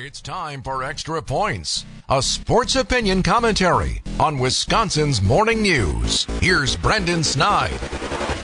It's time for Extra Points, a sports opinion commentary on Wisconsin's morning news. Here's Brendan Snide.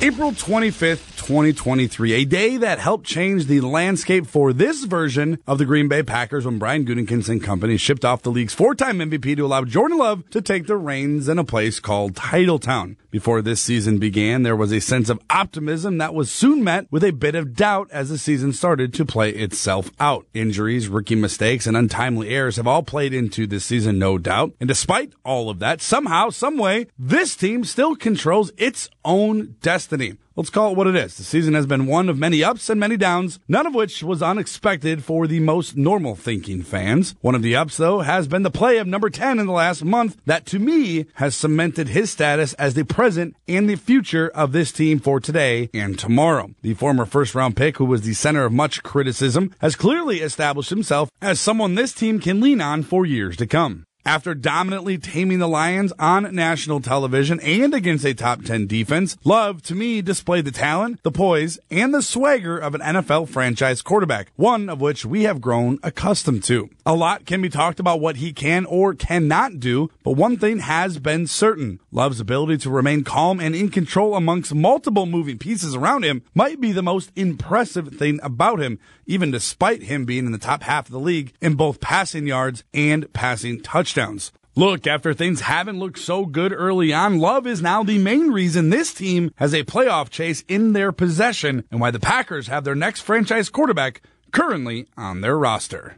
April 25th, 2023, a day that helped change the landscape for this version of the Green Bay Packers when Brian Gutekunst and company shipped off the league's four-time MVP to allow Jordan Love to take the reins in a place called Titletown. Before this season began, there was a sense of optimism that was soon met with a bit of doubt as the season started to play itself out. Injuries, rookie mistakes, and untimely errors have all played into this season, no doubt. And despite all of that, somehow, someway, this team still controls its own destiny. Let's call it what it is. The season has been one of many ups and many downs, none of which was unexpected for the most normal thinking fans. One of the ups, though, has been the play of number 10 in the last month that to me has cemented his status as the present and the future of this team for today and tomorrow. The former first round pick, who was the center of much criticism, has clearly established himself as someone this team can lean on for years to come. After dominantly taming the Lions on national television and against a top 10 defense, Love, to me, displayed the talent, the poise, and the swagger of an NFL franchise quarterback, one of which we have grown accustomed to. A lot can be talked about what he can or cannot do, but one thing has been certain. Love's ability to remain calm and in control amongst multiple moving pieces around him might be the most impressive thing about him, even despite him being in the top half of the league in both passing yards and passing touchdowns. Look, after things haven't looked so good early on, Love is now the main reason this team has a playoff chase in their possession and why the Packers have their next franchise quarterback currently on their roster.